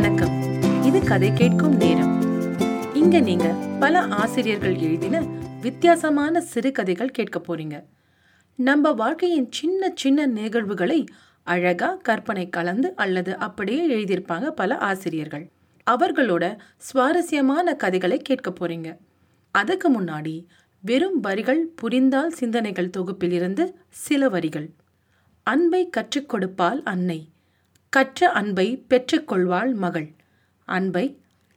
வணக்கம். இது கதை கேட்கும் நேரம். இங்க நீங்க பல ஆசிரியர்கள் எழுதின வித்தியாசமான சிறுகதைகள் கேட்க போறீங்க. நம்ம வாழ்க்கையின் சின்ன சின்ன நிகழ்வுகளை அழகா கற்பனை கலந்து அல்லது அப்படியே எழுதியிருப்பாங்க பல ஆசிரியர்கள். அவர்களோட சுவாரஸ்யமான கதைகளை கேட்க போறீங்க. அதுக்கு முன்னாடி வெறும் வரிகள் புரிந்தால் சிந்தனைகள் தொகுப்பிலிருந்து சில வரிகள். அன்பை கற்றுக் கொடுப்பால் அன்னை கற்ற அன்பை பெற்றுக்கொள்வாள் மகள். அன்பை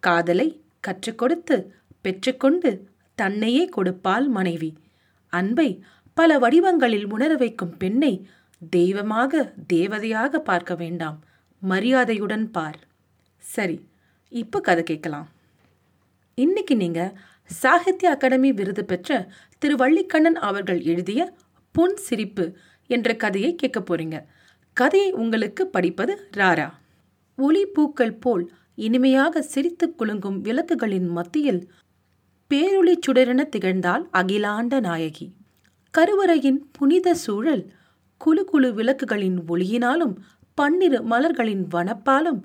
காதலை கற்றுக் கொடுத்து பெற்றுக்கொண்டு தன்னையே கொடுப்பாள் மனைவி. அன்பை பல வடிவங்களில் உணர வைக்கும் பெண்ணை தெய்வமாக தேவதையாக பார்க்க வேண்டாம். மரியாதையுடன் பார். சரி இப்போ கதை கேட்கலாம். இன்னைக்கு நீங்க சாகித்ய அகாடமி விருது பெற்ற திரு வள்ளிக்கண்ணன் அவர்கள் எழுதிய பொன் சிரிப்பு என்ற கதையை கேட்க போறீங்க. கதையை உங்களுக்கு படிப்பது ராரா. ஒளி பூக்கள் போல் இனிமையாக சிரித்துக் குலுங்கும் விளக்குகளின் மத்தியில் பேரொளி சுடரென திகழ்ந்தாள் அகிலாண்ட நாயகி. கருவறையின் புனித சூழல் குழு குழு விளக்குகளின் ஒளியினாலும் பன்னிரு மலர்களின் வனப்பாலும்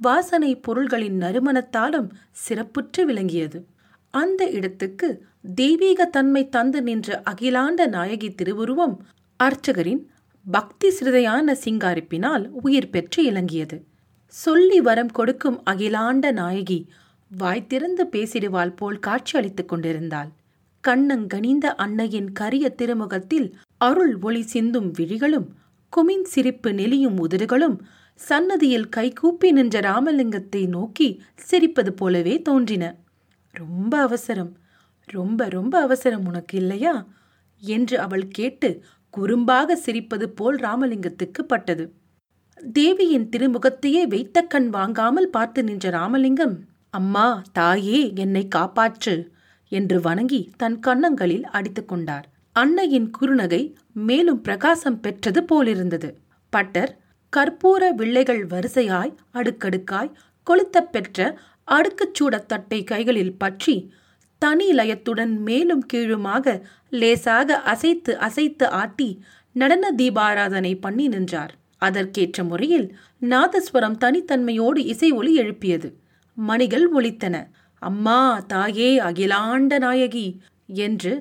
வாசனை பொருள்களின் நறுமணத்தாலும் சிறப்புற்று விளங்கியது. அந்த இடத்துக்கு தெய்வீக தன்மை தந்து நின்ற அகிலாண்ட நாயகி திருவுருவம் அர்ச்சகரின் பக்தி சிறுதையான சிங்காரிப்பினால் உயிர் பெற்று இலங்கியது. சொல்லி வரம் கொடுக்கும் அகிலாண்ட நாயகி வாய் திறந்து பேசிடுவாள் போல் காட்சியளித்துக் கொண்டிருந்தாள். கண்ணங்கனிந்த அன்னையின் கரிய திருமுகத்தில் அருள் ஒளி சிந்தும் விழிகளும் குமின் சிரிப்பு நெளியும் உதடுகளும் சன்னதியில் கைகூப்பி நின்ற ராமலிங்கத்தை நோக்கி சிரிப்பது போலவே தோன்றின. ரொம்ப அவசரம் ரொம்ப ரொம்ப அவசரம் உனக்கு இல்லையா? என்று அவள் கேட்டு குறும்பாக சிரிப்பது போல் ராமலிங்கத்துக்கு பட்டது. தேவியின் திருமுகத்தையே வைத்த கண் வாங்காமல் பார்த்து நின்ற ராமலிங்கம் அம்மா தாயே என்னை காப்பாற்று என்று வணங்கி தன் கன்னங்களில் அடித்துக் கொண்டார். அன்னையின் குறுநகை மேலும் பிரகாசம் பெற்றது போலிருந்தது. பட்டர் கற்பூர வில்லைகள் வரிசையாய் அடுக்கடுக்காய் கொளுத்தப் பெற்ற அடுக்குச்சூடத் தட்டை கைகளில் பற்றி தனி லயத்துடன் மேலும் கீழுமாக லேசாக அசைத்து அசைத்து ஆட்டி நடன தீபாராதனை பண்ணி நின்றார். அதற்கேற்ற முறையில் நாதஸ்வரம் தனித்தன்மையோடு இசை ஒலி எழுப்பியது. மணிகள் ஒலித்தன. அம்மா தாயே அகிலாண்ட நாயகி என்று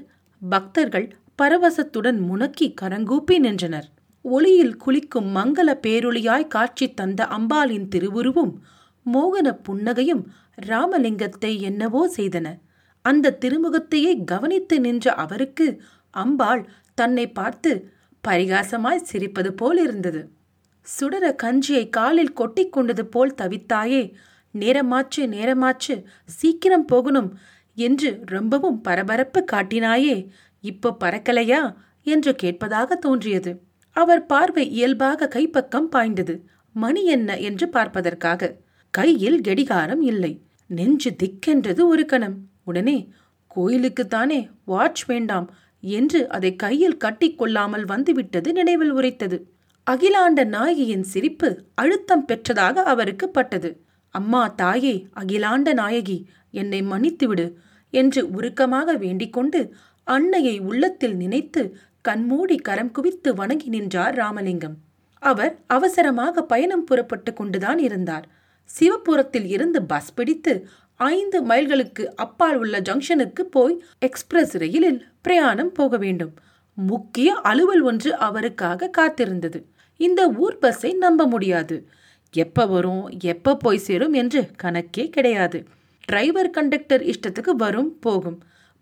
பக்தர்கள் பரவசத்துடன் முனக்கி கரங்கூப்பி நின்றனர். ஒளியில் குளிக்கும் மங்கள பேரொளியாய் காட்சி தந்த அம்பாளின் திருவுருவும் மோகன புன்னகையும் ராமலிங்கத்தை என்னவோ செய்தன. அந்த திருமுகத்தையே கவனித்து நின்ற அவருக்கு அம்பாள் தன்னை பார்த்து பரிகாசமாய் சிரிப்பது போல் இருந்தது சுடர கஞ்சியை காலில் கொட்டி கொண்டது போல் தவித்தாயே நேரமாச்சு நேரமாச்சு சீக்கிரம் போகணும் என்று ரொம்பவும் பரபரப்பு காட்டினாயே இப்போ பறக்கலையா? என்று கேட்பதாக தோன்றியது. அவர் பார்வை இயல்பாக கைப்பக்கம் பாய்ந்தது. மணி என்ன? என்று பார்ப்பதற்காக. கையில் கெடிகாரம் இல்லை. நெஞ்சு திக்கென்றது ஒரு கணம். உடனே கோயிலுக்குத்தானே வாட்ச் வேண்டாம் என்று அதை கையில் கட்டிக்கொள்ளாமல் வந்துவிட்டது நினைவில் உரைத்தது. அகிலாண்ட நாயகியின் சிரிப்பு அழுத்தம் பெற்றதாக அவருக்கு பட்டது. அம்மா தாயே அகிலாண்ட நாயகி என்னை மன்னித்துவிடு என்று உருக்கமாக வேண்டிக்கொண்டு அன்னையை உள்ளத்தில் நினைத்து கண்மூடி கரம் குவித்து வணங்கி நின்றார் ராமலிங்கம். அவர் அவசரமாக பயணம் புறப்பட்டு கொண்டுதான் இருந்தார். சிவபுரத்தில் இருந்து பஸ் பிடித்து ஐந்து மைல்களுக்கு அப்பால் உள்ள ஜங்ஷனுக்கு போய் எக்ஸ்பிரஸ் ரயிலில் பிரயாணம் போக வேண்டும். முக்கிய அலுவல் ஒன்று அவருக்காக காத்திருந்தது. இந்த ஊர் பஸ்ஸை நம்ப முடியாது. எப்ப வரும் எப்ப போய் சேரும் என்று கணக்கே கிடையாது. டிரைவர் கண்டக்டர் இஷ்டத்துக்கு வரும் போகும்.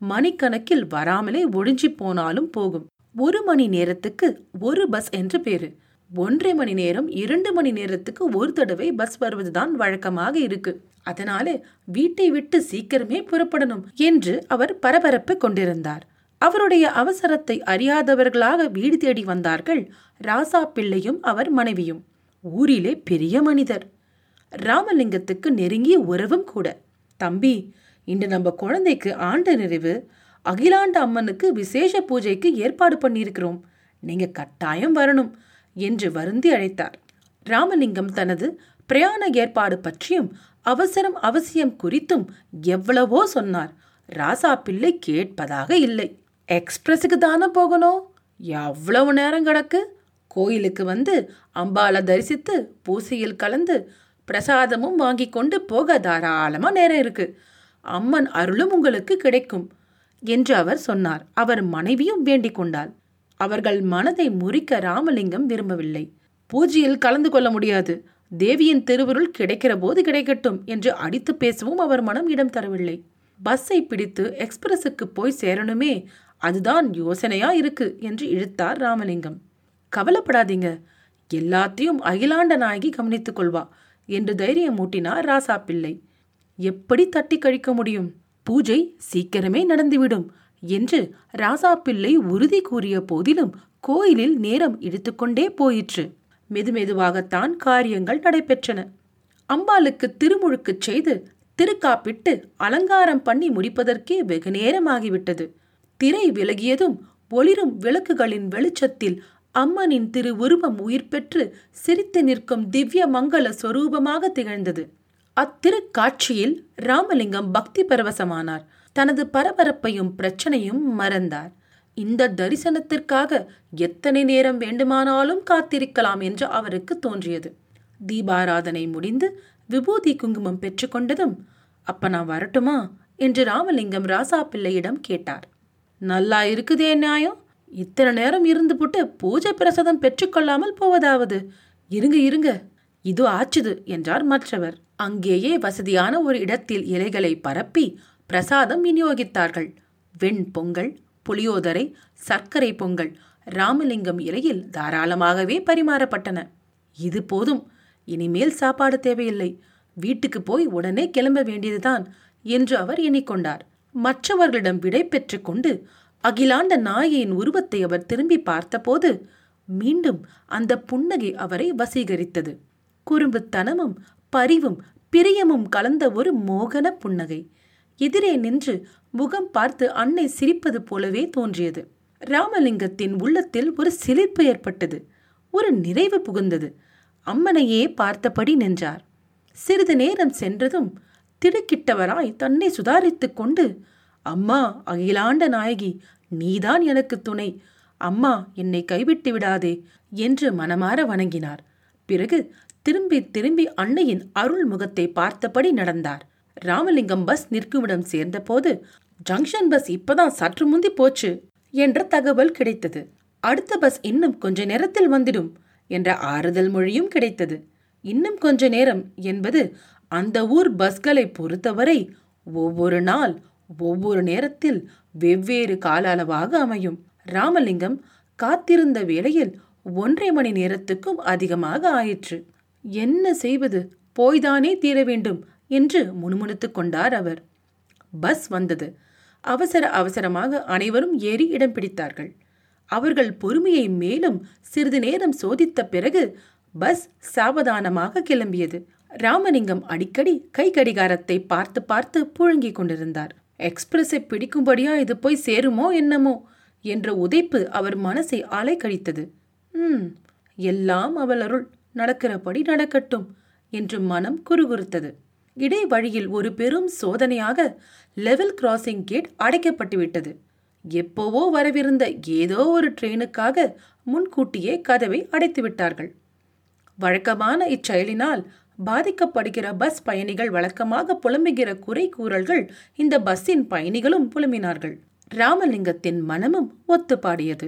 மணிக்கணக்கில் வராமலே ஒழிஞ்சி போனாலும் போகும். ஒரு மணி நேரத்துக்கு ஒரு பஸ் என்று பேரு. ஒன்றரை மணி நேரம் இரண்டு மணி நேரத்துக்கு ஒரு தடவை பஸ் வருவதுதான் வழக்கமாக இருக்கு. அதனாலே வீட்டை விட்டு சீக்கிரமே புறப்படணும் என்று அவர் பரபரப்பு கொண்டிருந்தார். அவருடைய அவசரத்தை அறியாதவர்களாக வீடு தேடி வந்தார்கள் ராசா பிள்ளையும் அவர் மனைவியும். ஊரிலே பெரிய மனிதர். ராமலிங்கத்துக்கு நெருங்கிய உறவும் கூட. தம்பி இன்று நம்ம குழந்தைக்கு ஆண்டு நிறைவு. அகிலாண்ட அம்மனுக்கு விசேஷ பூஜைக்கு ஏற்பாடு பண்ணியிருக்கிறோம். நீங்க கட்டாயம் வரணும் என்று வருந்தி அழைத்தார். ராமலிங்கம் தனது பிரயாண ஏற்பாடு பற்றியும் அவசரம் அவசியம் குறித்தும் எவ்வளவோ சொன்னார். ராசா பிள்ளை கேட்பதாக இல்லை. எக்ஸ்பிரஸுக்கு தானே போகணும்? எவ்வளவு நேரம் கிடக்கு? கோயிலுக்கு வந்து அம்பாளை தரிசித்து பூசையில் கலந்து பிரசாதமும் வாங்கி கொண்டு போக தாராளமாக நேரம் இருக்கு. அம்மன் அருளும் உங்களுக்கு கிடைக்கும் என்று அவர் சொன்னார். அவர் மனைவியும் வேண்டிக் கொண்டாள். அவர்கள் மனதை முறிக்க ராமலிங்கம் விரும்பவில்லை. பூஜையில் கலந்து கொள்ள முடியாது. தேவியின் திருவருள் கிடைக்கிற போது கிடைக்கட்டும் என்று அடித்து பேசவும் அவர் மனம் இடம் தரவில்லை. பஸ்ஸை பிடித்து எக்ஸ்பிரஸுக்கு போய் சேரணுமே அதுதான் யோசனையா இருக்கு என்று இழுத்தார் ராமலிங்கம். கவலைப்படாதீங்க எல்லாத்தையும் அகிலாண்ட நாயகி கவனித்துக் கொள்வா என்று தைரியம் மூட்டினார் ராசா பிள்ளை எப்படி தட்டி கழிக்க முடியும்? பூஜை சீக்கிரமே நடந்துவிடும் என்று ராசா பிள்ளை உறுதி கூறிய போதிலும் கோயிலில் நேரம் இழுத்துக்கொண்டே போயிற்று. மெதுமெதுவாகத்தான் காரியங்கள் நடைபெற்றன. அம்பாளுக்கு திருமுழுக்கு செய்து திருக்காப்பிட்டு அலங்காரம் பண்ணி முடிப்பதற்கே வெகு நேரமாகிவிட்டது. திரை விலகியதும் ஒளிரும் விளக்குகளின் வெளிச்சத்தில் அம்மனின் திரு உருவம் உயிர் பெற்று சிரித்து நிற்கும் திவ்ய மங்கள சொரூபமாக திகழ்ந்தது. அத்திருக்காட்சியில் ராமலிங்கம் பக்தி பரவசமானார். தனது பரபரப்பையும் பிரச்சனையும் மறந்தார். இந்த தரிசனத்திற்காக எத்தனை நேரம் வேண்டுமானாலும் காத்திருக்கலாம் என்று அவருக்கு தோன்றியது. தீபாராதனை முடிந்து விபூதி குங்குமம் பெற்றுக்கொண்டதும் அப்ப நான் வரட்டுமா? என்று ராமலிங்கம் ராசா பிள்ளையிடம் கேட்டார். நல்லா இருக்குதே நியாயம். இத்தனை நேரம் இருந்துபுட்டு பூஜை பிரசாதம் பெற்றுக்கொள்ளாமல் போவதாவது. இருங்க இருங்க. இது ஆச்சுது என்றார் மற்றவர். அங்கேயே வசதியான ஒரு இடத்தில் இலைகளை பரப்பி பிரசாதம் விநியோகித்தார்கள். வெண் பொங்கல் புளியோதரை சர்க்கரை பொங்கல் ராமலிங்கம் இலையில் தாராளமாகவே பரிமாறப்பட்டன. இது போதும். இனிமேல் சாப்பாடு தேவையில்லை. வீட்டுக்கு போய் உடனே கிளம்ப வேண்டியதுதான் என்று அவர் எண்ணிக்கொண்டார். மற்றவர்களிடம் விடை பெற்று கொண்டு அகிலாண்ட நாயின் உருவத்தை அவர் திரும்பி பார்த்தபோது மீண்டும் அந்த புன்னகை அவரை வசீகரித்தது. குறும்புத்தனமும் பரிவும் பிரியமும் கலந்த ஒரு மோகன புன்னகை. எதிரே நின்று முகம் பார்த்து அன்னை சிரிப்பது போலவே தோன்றியது. ராமலிங்கத்தின் உள்ளத்தில் ஒரு சிலிர்ப்பு ஏற்பட்டது. ஒரு நிறைவு புகுந்தது. அம்மனையே பார்த்தபடி நின்றார். சிறிது நேரம் சென்றதும் திடுக்கிட்டவராய் தன்னை சுதாரித்துக் கொண்டு அம்மா அகிலாண்ட நாயகி நீதான் எனக்கு துணை. அம்மா என்னை கைவிட்டு விடாதே என்று மனமாற வணங்கினார். பிறகு திரும்பி திரும்பி அன்னையின் அருள் முகத்தை பார்த்தபடி நடந்தார். ராமலிங்கம் பஸ் நிற்குமிடம் சேர்ந்தபோது ஜங்ஷன் பஸ் இப்பதான் சற்று முந்தி போச்சு என்ற தகவல் கிடைத்தது. அடுத்த பஸ் இன்னும் கொஞ்ச நேரத்தில் வந்துடும் என்ற ஆறுதல் மொழியும் கிடைத்தது. இன்னும் கொஞ்ச நேரம் என்பது அந்த ஊர் பஸ்களை பொறுத்தவரை ஒவ்வொரு நாள் ஒவ்வொரு நேரத்தில் வெவ்வேறு கால அளவாக அமையும். ராமலிங்கம் காத்திருந்த வேளையில் ஒன்றை மணி நேரத்துக்கும் அதிகமாக ஆயிற்று. என்ன செய்வது? போய்தானே தீர வேண்டும். என்று முணுமுணுத்துக் கொண்டார் அவர். பஸ் வந்தது. அவசர அவசரமாக அனைவரும் ஏறி இடம் பிடித்தார்கள். அவர்கள் பொறுமையை மேலும் சிறிது நேரம் சோதித்த பிறகு பஸ் சாவதானமாக கிளம்பியது. ராமலிங்கம் அடிக்கடி கை கடிகாரத்தை பார்த்து பார்த்து புழுங்கிக் கொண்டிருந்தார். எக்ஸ்பிரஸை பிடிக்கும்படியா இது போய் சேருமோ என்னமோ என்ற உதைப்பு அவர் மனசை அலைக்கழித்தது. ம் எல்லாம் அவள் அருள். நடக்கிறபடி நடக்கட்டும் என்று மனம் குறுகுறுத்தது. இடைவழியில் ஒரு பெரும் சோதனையாக லெவல் கிராசிங் கேட் அடைக்கப்பட்டுவிட்டது. எப்போவோ வரவிருந்த ஏதோ ஒரு ட்ரெயினுக்காக முன்கூட்டியே கதவை அடைத்து விட்டார்கள் வழக்கமான இச்செயலினால் பாதிக்கப்படுகிற பஸ் பயணிகள் வழக்கமாக புலம்புகிற குறை கூறல்கள் இந்த பஸ்ஸின் பயணிகளும் புலம்பினார்கள். ராமலிங்கத்தின் மனமும் ஒத்து பாடியது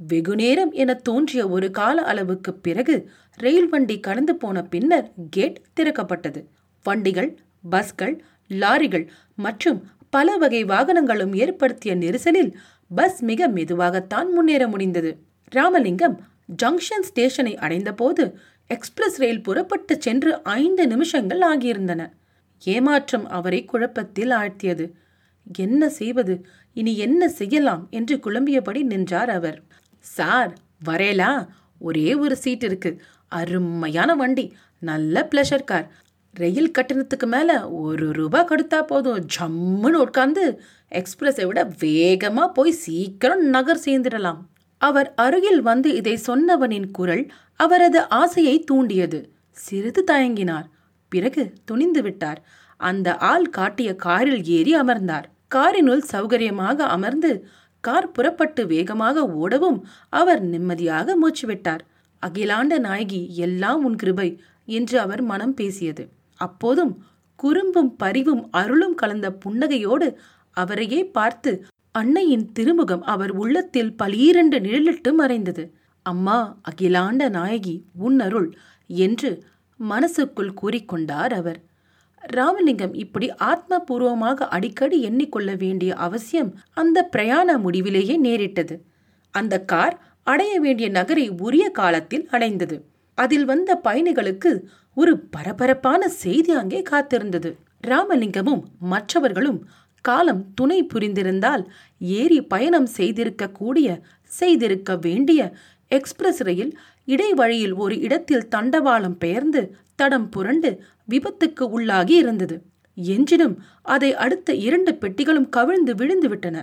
வெகுநேரம் என தோன்றிய ஒரு கால அளவுக்கு பிறகு ரயில் வண்டி கடந்து போன பின்னர் கேட் திறக்கப்பட்டது. வண்டிகள் பஸ்கள் லாரிகள் மற்றும் பல வகை வாகனங்களும் ஏற்படுத்திய நெரிசலில் பஸ் மிக மெதுவாகத்தான் முன்னேற முடிந்தது. ராமலிங்கம் ஜங்ஷன் ஸ்டேஷனை அடைந்தபோது எக்ஸ்பிரஸ் ரயில் புறப்பட்டு சென்று ஐந்து நிமிஷங்கள் ஆகியிருந்தன. ஏமாற்றம் அவரை குழப்பத்தில் ஆழ்த்தியது. என்ன செய்வது? இனி என்ன செய்யலாம்? என்று குழம்பியபடி நின்றார் அவர். Sir Varela. ஒரே ஒரு சீட் இருக்கு. அருமையான வண்டி. நல்ல பிளஷர் கார் ரயில் கட்டணத்துக்கு மேல ஒரு ரூபா கொடுத்தா போதும். ஜம்முன்னு உட்காந்து எக்ஸ்பிரஸை விட வேகமா போய் சீக்கிரம் நகர் சேர்ந்துடலாம். அவர் அருகில் வந்து இதை சொன்னவனின் குரல் அவரது ஆசையை தூண்டியது. சிறிது தயங்கினார். பிறகு துணிந்து விட்டார். அந்த ஆள் காட்டிய காரில் ஏறி அமர்ந்தார். காரினுள் சௌகரியமாக அமர்ந்து கார் புறப்பட்டு வேகமாக ஓடவும் அவர் நிம்மதியாக மூச்சு விட்டார். அகிலாண்ட நாயகி எல்லாம் உன் கிருபை என்று அவர் மனம் பேசியது. அப்போதும் குறும்பும் பரிவும் அருளும் கலந்த புன்னகையோடு அவரையே பார்த்து அன்னையின் திருமுகம் அவர் உள்ளத்தில் பளீரென்று நிழலிட்டு மறைந்தது. அம்மா அகிலாண்ட நாயகி உன் அருள் என்று மனசுக்குள் கூறிக்கொண்டார் அவர். ராமலிங்கம் இப்படி ஆத்மபூர்வமாக அடிக்கடி எண்ணிக்கொள்ள வேண்டிய அவசியம் அந்த பிரயாண முடிவிலேயே நேரிட்டது. அந்த கார் அடைய வேண்டிய நகரை உரிய காலத்தில் அடைந்தது. அதில் வந்த பயணிகளுக்கு ஒரு பரபரப்பான செய்தி அங்கே காத்திருந்தது. ராமலிங்கமும் மற்றவர்களும் காலம் துணை புரிந்திருந்தால் ஏறி பயணம் செய்திருக்க கூடிய செய்திருக்க வேண்டிய எக்ஸ்பிரஸ் ரயில் இடைவழியில் ஒரு இடத்தில் தண்டவாளம் பெயர்ந்து தடம் புரண்டு விபத்துக்கு உள்ளாகி இருந்தது. என்றினும் அதை அடுத்த இரண்டு பெட்டிகளும் கவிழ்ந்து விழுந்து விட்டன.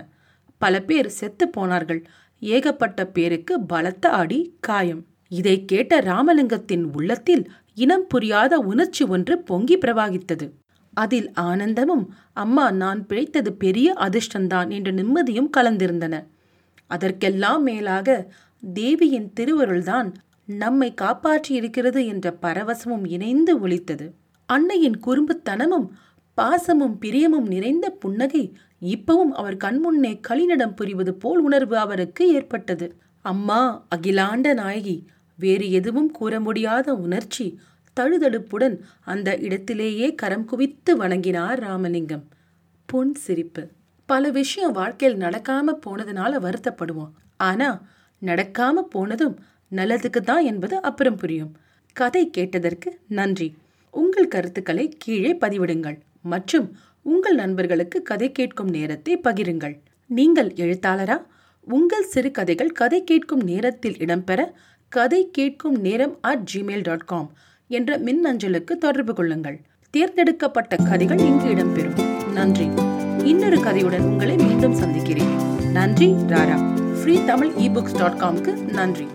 பல பேர் செத்து போனார்கள். ஏகப்பட்ட பேருக்கு பலத்த அடி காயம். இதை கேட்ட ராமலிங்கத்தின் உள்ளத்தில் இனம் புரியாத உணர்ச்சி ஒன்று பொங்கி பிரவாகித்தது. அதில் ஆனந்தமும் அம்மா நான் பிழைத்தது பெரிய அதிர்ஷ்டந்தான் என்ற நிம்மதியும் கலந்திருந்தன. அதற்கெல்லாம் மேலாக தேவியின் திருவருள்தான் நம்மை காப்பாற்றியிருக்கிறது என்ற பரவசமும் இணைந்து ஒழித்தது அன்னையின் குறும்புத்தனமும் பாசமும் பிரியமும் நிறைந்த புன்னகை இப்பவும் அவர் கண்முன்னே களிநடம் புரிவது போல் உணர்வு அவருக்கு ஏற்பட்டது. அம்மா அகிலாண்ட நாயகி வேறு எதுவும் கூற முடியாத உணர்ச்சி தழுதழுப்புடன் அந்த இடத்திலேயே கரம் குவித்து வணங்கினார் ராமலிங்கம். பொன் சிரிப்பு. பல விஷயம் வாழ்க்கையில் நடக்காம போனதுனால வருத்தப்படுவோம். ஆனா நடக்காம போனதும் நல்லதுக்கு தான் என்பது அப்புறம் புரியும். கதை கேட்டதற்கு நன்றி. உங்கள் கருத்துக்களை கீழே பதிவிடுங்கள். மற்றும் உங்கள் நண்பர்களுக்கு கதை கேட்கும் நேரத்தை பகிருங்கள். நீங்கள் எழுத்தாளரா? உங்கள் சிறுகதைகள் கதை கேட்கும் நேரத்தில் இடம்பெற கதை கேட்கும் நேரம் அட் ஜிமெயில் டாட் காம் என்ற மின்னஞ்சலுக்கு தொடர்பு கொள்ளுங்கள். தேர்ந்தெடுக்கப்பட்ட கதைகள் இங்கு இடம்பெறும். நன்றி. இன்னொரு கதையுடன் உங்களை மீண்டும் சந்திக்கிறேன். நன்றி ராரா. ஃப்ரீ தமிழ் இபுக்ஸ் டாட் காம்க்கு நன்றி.